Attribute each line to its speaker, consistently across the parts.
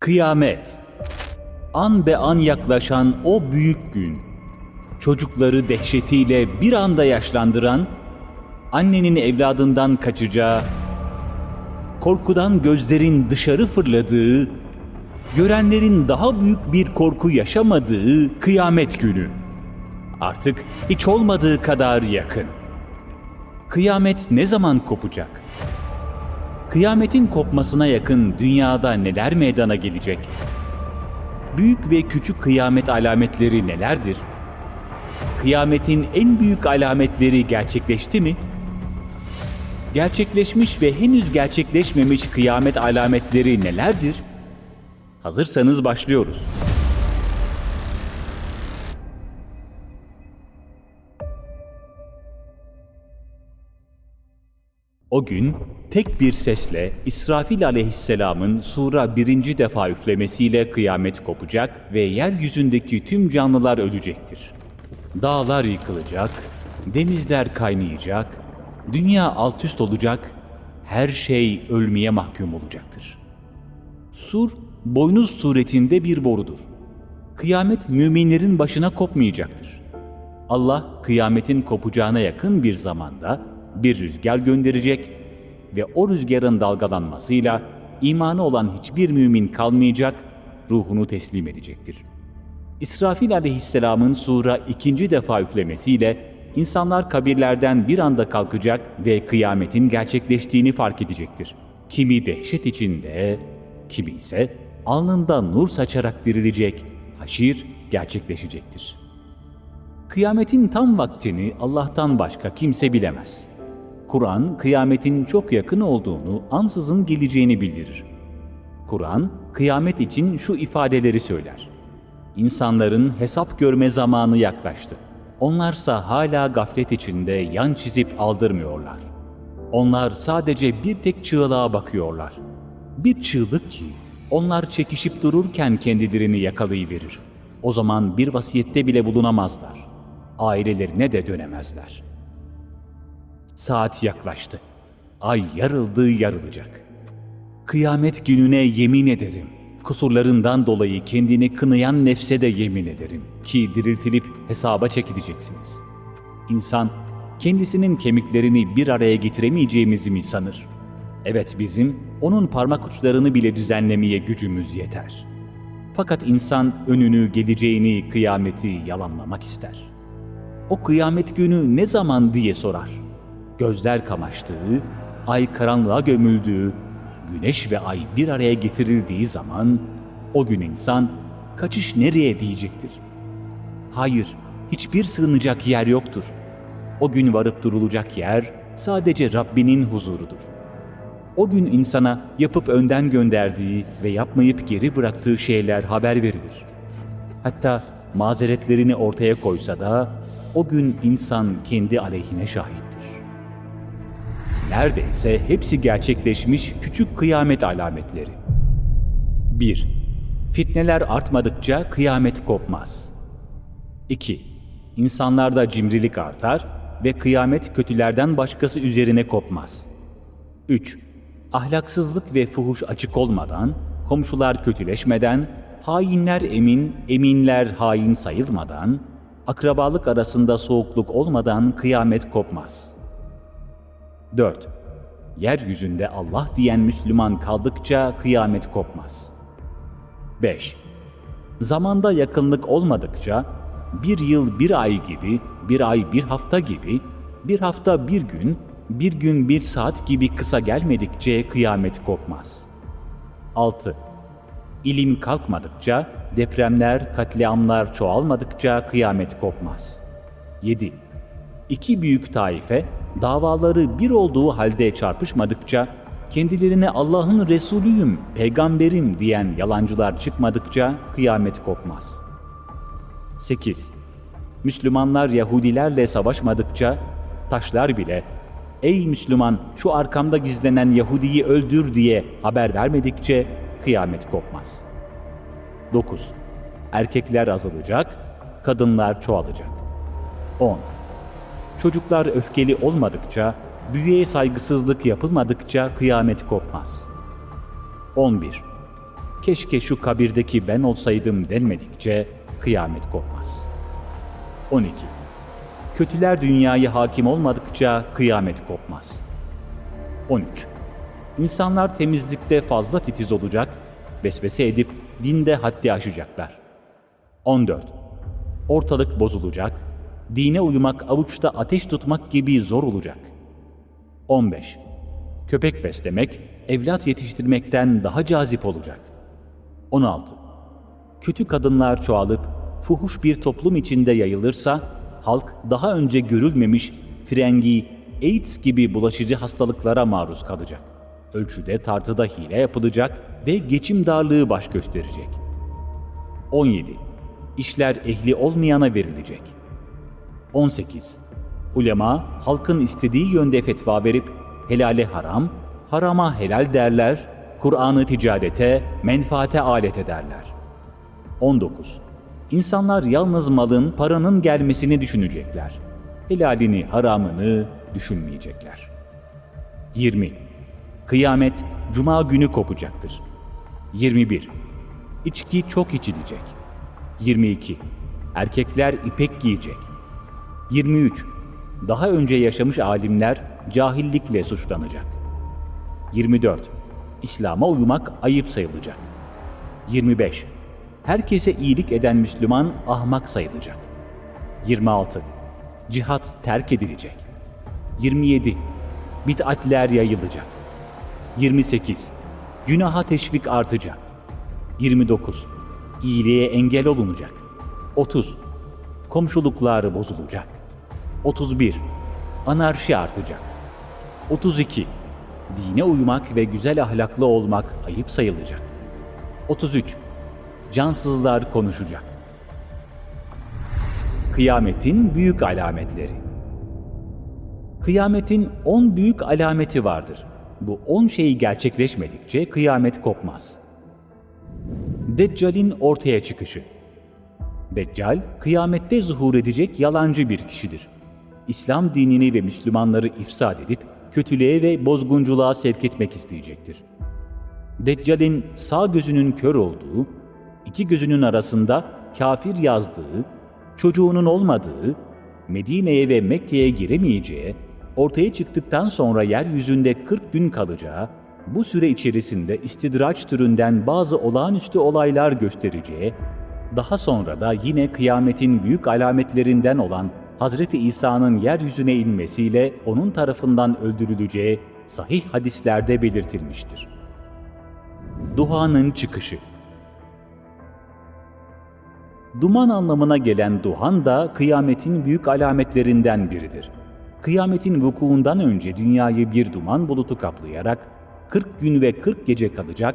Speaker 1: Kıyamet An be an yaklaşan o büyük gün. Çocukları dehşetiyle bir anda yaşlandıran, annenin evladından kaçacağı, korkudan gözlerin dışarı fırladığı, görenlerin daha büyük bir korku yaşamadığı kıyamet günü. Artık hiç olmadığı kadar yakın. Kıyamet ne zaman kopacak? Kıyametin kopmasına yakın dünyada neler meydana gelecek? Büyük ve küçük kıyamet alametleri nelerdir? Kıyametin en büyük alametleri gerçekleşti mi? Gerçekleşmiş ve henüz gerçekleşmemiş kıyamet alametleri nelerdir? Hazırsanız başlıyoruz. O gün tek bir sesle İsrafil aleyhisselamın sura birinci defa üflemesiyle kıyamet kopacak ve yeryüzündeki tüm canlılar ölecektir. Dağlar yıkılacak, denizler kaynayacak, dünya alt üst olacak, her şey ölmeye mahkum olacaktır. Sur, boynuz suretinde bir borudur. Kıyamet müminlerin başına kopmayacaktır. Allah kıyametin kopacağına yakın bir zamanda bir rüzgar gönderecek ve o rüzgarın dalgalanmasıyla imanı olan hiçbir mümin kalmayacak, ruhunu teslim edecektir. İsrafil aleyhisselamın sura ikinci defa üflemesiyle insanlar kabirlerden bir anda kalkacak ve kıyametin gerçekleştiğini fark edecektir. Kimi dehşet içinde, kimi ise alnında nur saçarak dirilecek, haşir gerçekleşecektir. Kıyametin tam vaktini Allah'tan başka kimse bilemez. Kur'an, kıyametin çok yakın olduğunu, ansızın geleceğini bildirir. Kur'an, kıyamet için şu ifadeleri söyler. İnsanların hesap görme zamanı yaklaştı. Onlarsa hala gaflet içinde yan çizip aldırmıyorlar. Onlar sadece bir tek çığlığa bakıyorlar. Bir çığlık ki onlar çekişip dururken kendilerini yakalayıverir. O zaman bir vasiyette bile bulunamazlar. Ailelerine de dönemezler.'' Saat yaklaştı. Ay yarıldı yarılacak. Kıyamet gününe yemin ederim. Kusurlarından dolayı kendini kınayan nefse de yemin ederim ki diriltilip hesaba çekileceksiniz. İnsan kendisinin kemiklerini bir araya getiremeyeceğimizi mi sanır? Evet bizim onun parmak uçlarını bile düzenlemeye gücümüz yeter. Fakat insan önünü, geleceğini, kıyameti yalanlamak ister. O kıyamet günü ne zaman diye sorar gözler kamaştığı, ay karanlığa gömüldüğü, güneş ve ay bir araya getirildiği zaman o gün insan kaçış nereye diyecektir. Hayır, hiçbir sığınacak yer yoktur. O gün varıp durulacak yer sadece Rabbinin huzurudur. O gün insana yapıp önden gönderdiği ve yapmayıp geri bıraktığı şeyler haber verilir. Hatta mazeretlerini ortaya koysa da o gün insan kendi aleyhine şahit neredeyse hepsi gerçekleşmiş küçük kıyamet alametleri. 1. Fitneler artmadıkça kıyamet kopmaz. 2. İnsanlarda cimrilik artar ve kıyamet kötülerden başkası üzerine kopmaz. 3. Ahlaksızlık ve fuhuş açık olmadan, komşular kötüleşmeden, hainler emin, eminler hain sayılmadan, akrabalık arasında soğukluk olmadan kıyamet kopmaz.'' 4. Yeryüzünde Allah diyen Müslüman kaldıkça kıyamet kopmaz. 5. Zamanda yakınlık olmadıkça bir yıl bir ay gibi, bir ay bir hafta gibi, bir hafta bir gün, bir gün bir saat gibi kısa gelmedikçe kıyamet kopmaz. 6. İlim kalkmadıkça, depremler, katliamlar çoğalmadıkça kıyamet kopmaz. 7. İki büyük taife davaları bir olduğu halde çarpışmadıkça, kendilerine Allah'ın Resulüyüm, peygamberim diyen yalancılar çıkmadıkça kıyamet kopmaz. 8. Müslümanlar Yahudilerle savaşmadıkça, taşlar bile, ''Ey Müslüman şu arkamda gizlenen Yahudi'yi öldür'' diye haber vermedikçe kıyamet kopmaz. 9. Erkekler azalacak, kadınlar çoğalacak. 10. Çocuklar öfkeli olmadıkça, büyüye saygısızlık yapılmadıkça kıyamet kopmaz. 11. keşke şu kabirdeki ben olsaydım denmedikçe kıyamet kopmaz. 12. Kötüler dünyayı hakim olmadıkça kıyamet kopmaz. 13. İnsanlar temizlikte fazla titiz olacak, vesvese edip dinde haddi aşacaklar. 14. Ortalık bozulacak, dine uymak avuçta ateş tutmak gibi zor olacak. 15. Köpek beslemek, evlat yetiştirmekten daha cazip olacak. 16. Kötü kadınlar çoğalıp fuhuş bir toplum içinde yayılırsa, halk daha önce görülmemiş frengi, AIDS gibi bulaşıcı hastalıklara maruz kalacak. Ölçüde tartıda hile yapılacak ve geçim darlığı baş gösterecek. 17. İşler ehli olmayana verilecek. 18. Ulema halkın istediği yönde fetva verip helale haram, harama helal derler, Kur'an'ı ticarete, menfaate alet ederler. 19. İnsanlar yalnız malın, paranın gelmesini düşünecekler. Helalini, haramını düşünmeyecekler. 20. Kıyamet cuma günü kopacaktır. 21. İçki çok içilecek. 22. Erkekler ipek giyecek. 23. Daha önce yaşamış alimler cahillikle suçlanacak. 24. İslam'a uymak ayıp sayılacak. 25. Herkese iyilik eden Müslüman ahmak sayılacak. 26. Cihat terk edilecek. 27. Bid'atler yayılacak. 28. Günaha teşvik artacak. 29. İyiliğe engel olunacak. 30. Komşuluklar bozulacak. 31. Anarşi artacak. 32. Dine uymak ve güzel ahlaklı olmak ayıp sayılacak. 33. Cansızlar konuşacak. Kıyametin büyük alametleri. Kıyametin on büyük alameti vardır. Bu on şey gerçekleşmedikçe kıyamet kopmaz. Deccal'in ortaya çıkışı. Deccal, kıyamette zuhur edecek yalancı bir kişidir. İslam dinini ve Müslümanları ifsad edip kötülüğe ve bozgunculuğa sevk etmek isteyecektir. Deccal'in sağ gözünün kör olduğu, iki gözünün arasında kafir yazdığı, çocuğunun olmadığı, Medine'ye ve Mekke'ye giremeyeceği, ortaya çıktıktan sonra yeryüzünde 40 gün kalacağı, bu süre içerisinde istidraç türünden bazı olağanüstü olaylar göstereceği, daha sonra da yine kıyametin büyük alametlerinden olan Hazreti İsa'nın yeryüzüne inmesiyle onun tarafından öldürüleceği sahih hadislerde belirtilmiştir. Duhanın çıkışı Duman anlamına gelen duhan da kıyametin büyük alametlerinden biridir. Kıyametin vukuundan önce dünyayı bir duman bulutu kaplayarak 40 gün ve 40 gece kalacak,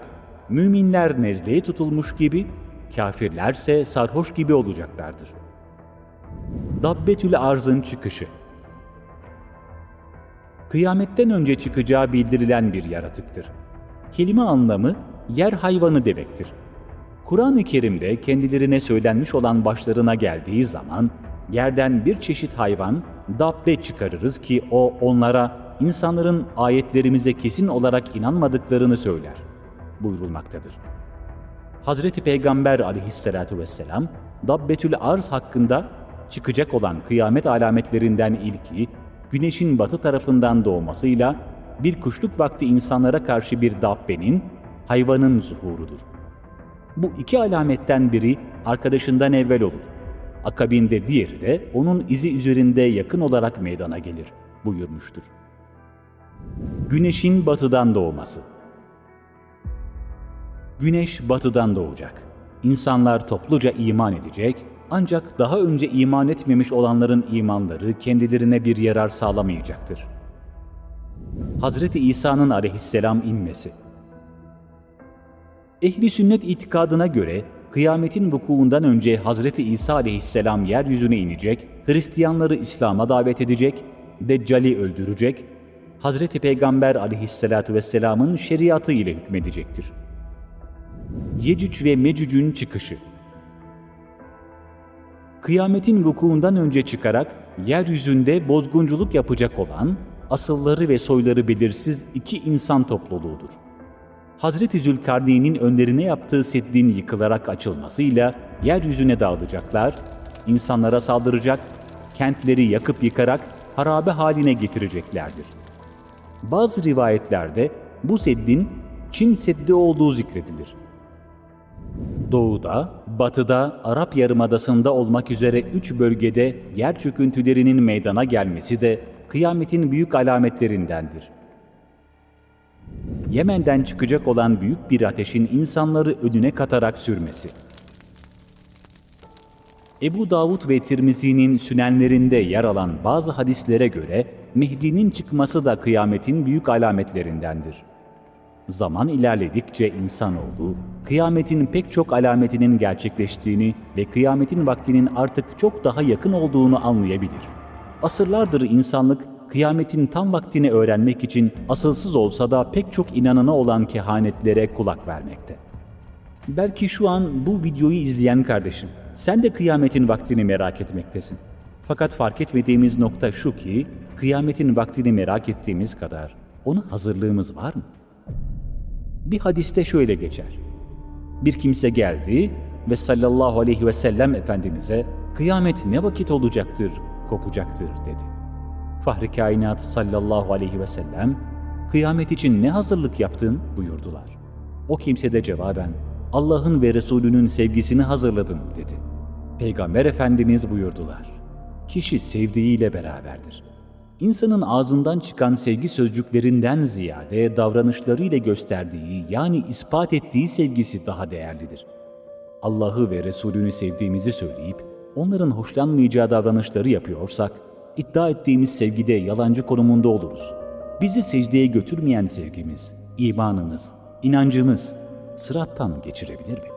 Speaker 1: müminler nezleye tutulmuş gibi, kafirlerse sarhoş gibi olacaklardır. Dabbetül Arz'ın çıkışı Kıyametten önce çıkacağı bildirilen bir yaratıktır. Kelime anlamı yer hayvanı demektir. Kur'an-ı Kerim'de kendilerine söylenmiş olan başlarına geldiği zaman yerden bir çeşit hayvan, dabbe çıkarırız ki o onlara insanların ayetlerimize kesin olarak inanmadıklarını söyler buyurulmaktadır. Hazreti Peygamber aleyhissalatu vesselam Dabbetül Arz hakkında çıkacak olan kıyamet alametlerinden ilki güneşin batı tarafından doğmasıyla bir kuşluk vakti insanlara karşı bir dabbenin, hayvanın zuhurudur. Bu iki alametten biri arkadaşından evvel olur. Akabinde diğeri de onun izi üzerinde yakın olarak meydana gelir buyurmuştur. Güneşin batıdan doğması Güneş batıdan doğacak. İnsanlar topluca iman edecek ancak daha önce iman etmemiş olanların imanları kendilerine bir yarar sağlamayacaktır. Hazreti İsa'nın aleyhisselam inmesi Ehli sünnet itikadına göre kıyametin vukuundan önce Hazreti İsa aleyhisselam yeryüzüne inecek, Hristiyanları İslam'a davet edecek, Deccali öldürecek, Hazreti Peygamber aleyhissalatu vesselamın şeriatı ile hükmedecektir. Yecüc ve Mecüc'ün çıkışı Kıyametin vukuundan önce çıkarak yeryüzünde bozgunculuk yapacak olan, asılları ve soyları belirsiz iki insan topluluğudur. Hazreti Zülkarneyn'in önlerine yaptığı seddin yıkılarak açılmasıyla yeryüzüne dağılacaklar, insanlara saldıracak, kentleri yakıp yıkarak harabe haline getireceklerdir. Bazı rivayetlerde bu seddin Çin Seddi olduğu zikredilir. Doğuda, batıda, Arap Yarımadası'nda olmak üzere üç bölgede yer çöküntülerinin meydana gelmesi de kıyametin büyük alametlerindendir. Yemen'den çıkacak olan büyük bir ateşin insanları önüne katarak sürmesi. Ebu Davud ve Tirmizi'nin sünenlerinde yer alan bazı hadislere göre Mehdi'nin çıkması da kıyametin büyük alametlerindendir. Zaman ilerledikçe insanoğlu, kıyametin pek çok alametinin gerçekleştiğini ve kıyametin vaktinin artık çok daha yakın olduğunu anlayabilir. Asırlardır insanlık, kıyametin tam vaktini öğrenmek için asılsız olsa da pek çok inanana olan kehanetlere kulak vermekte. Belki şu an bu videoyu izleyen kardeşim, sen de kıyametin vaktini merak etmektesin. Fakat fark etmediğimiz nokta şu ki, kıyametin vaktini merak ettiğimiz kadar ona hazırlığımız var mı? Bir hadiste şöyle geçer. Bir kimse geldi ve sallallahu aleyhi ve sellem Efendimiz'e kıyamet ne vakit olacaktır, kopacaktır dedi. Fahri kainat sallallahu aleyhi ve sellem kıyamet için ne hazırlık yaptın buyurdular. O kimse de cevaben Allah'ın ve Resulünün sevgisini hazırladım dedi. Peygamber Efendimiz buyurdular. Kişi sevdiğiyle beraberdir. İnsanın ağzından çıkan sevgi sözcüklerinden ziyade davranışlarıyla gösterdiği yani ispat ettiği sevgisi daha değerlidir. Allah'ı ve Resulünü sevdiğimizi söyleyip onların hoşlanmayacağı davranışları yapıyorsak, iddia ettiğimiz sevgide yalancı konumunda oluruz. Bizi secdeye götürmeyen sevgimiz, imanımız, inancımız sırattan geçirebilir mi?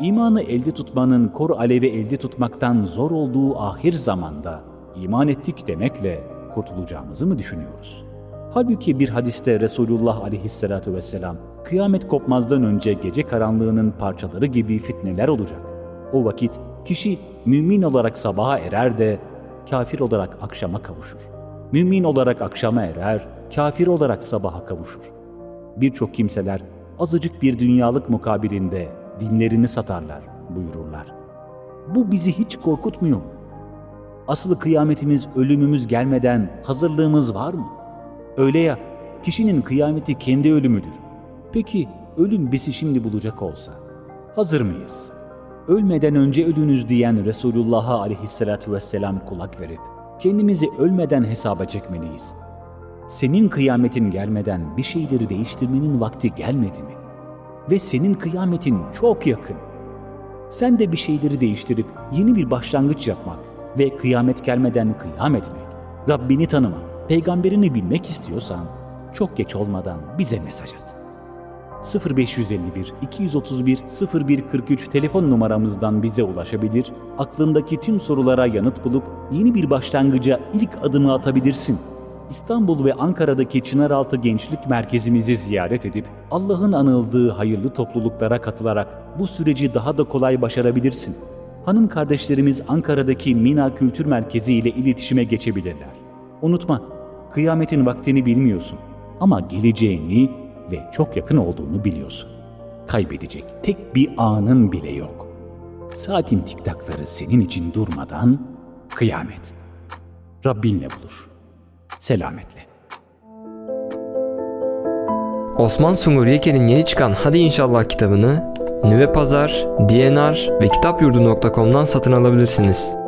Speaker 1: İmanı elde tutmanın kor alevi elde tutmaktan zor olduğu ahir zamanda iman ettik demekle kurtulacağımızı mı düşünüyoruz? Halbuki bir hadiste Resulullah aleyhissalatu vesselam kıyamet kopmazdan önce gece karanlığının parçaları gibi fitneler olacak. O vakit kişi mümin olarak sabaha erer de kafir olarak akşama kavuşur. Mümin olarak akşama erer, kafir olarak sabaha kavuşur. Birçok kimseler azıcık bir dünyalık mukabilinde dinlerini satarlar buyururlar. Bu bizi hiç korkutmuyor mu? Asıl kıyametimiz ölümümüz gelmeden hazırlığımız var mı? Öyle ya, kişinin kıyameti kendi ölümüdür. Peki ölüm bizi şimdi bulacak olsa hazır mıyız? Ölmeden önce ölünüz diyen Resulullah'a aleyhissalatü vesselam kulak verip kendimizi ölmeden hesaba çekmeliyiz. Senin kıyametin gelmeden bir şeyleri değiştirmenin vakti gelmedi mi? Ve senin kıyametin çok yakın. Sen de bir şeyleri değiştirip yeni bir başlangıç yapmak, ve kıyamet gelmeden kıyam etmek, Rabbini tanımak, peygamberini bilmek istiyorsan çok geç olmadan bize mesaj at. 0551 231 0143 telefon numaramızdan bize ulaşabilir, aklındaki tüm sorulara yanıt bulup yeni bir başlangıca ilk adımı atabilirsin. İstanbul ve Ankara'daki Çınaraltı Gençlik Merkezimizi ziyaret edip Allah'ın anıldığı hayırlı topluluklara katılarak bu süreci daha da kolay başarabilirsin hanım kardeşlerimiz Ankara'daki Mina Kültür Merkezi ile iletişime geçebilirler. Unutma, kıyametin vaktini bilmiyorsun ama geleceğini ve çok yakın olduğunu biliyorsun. Kaybedecek tek bir anın bile yok. Saatin tiktakları senin için durmadan kıyamet. Rabbinle bulur. Selametle.
Speaker 2: Osman Sungur Yeke'nin yeni çıkan Hadi İnşallah kitabını Nüve Pazar, DNR ve kitapyurdu.com'dan satın alabilirsiniz.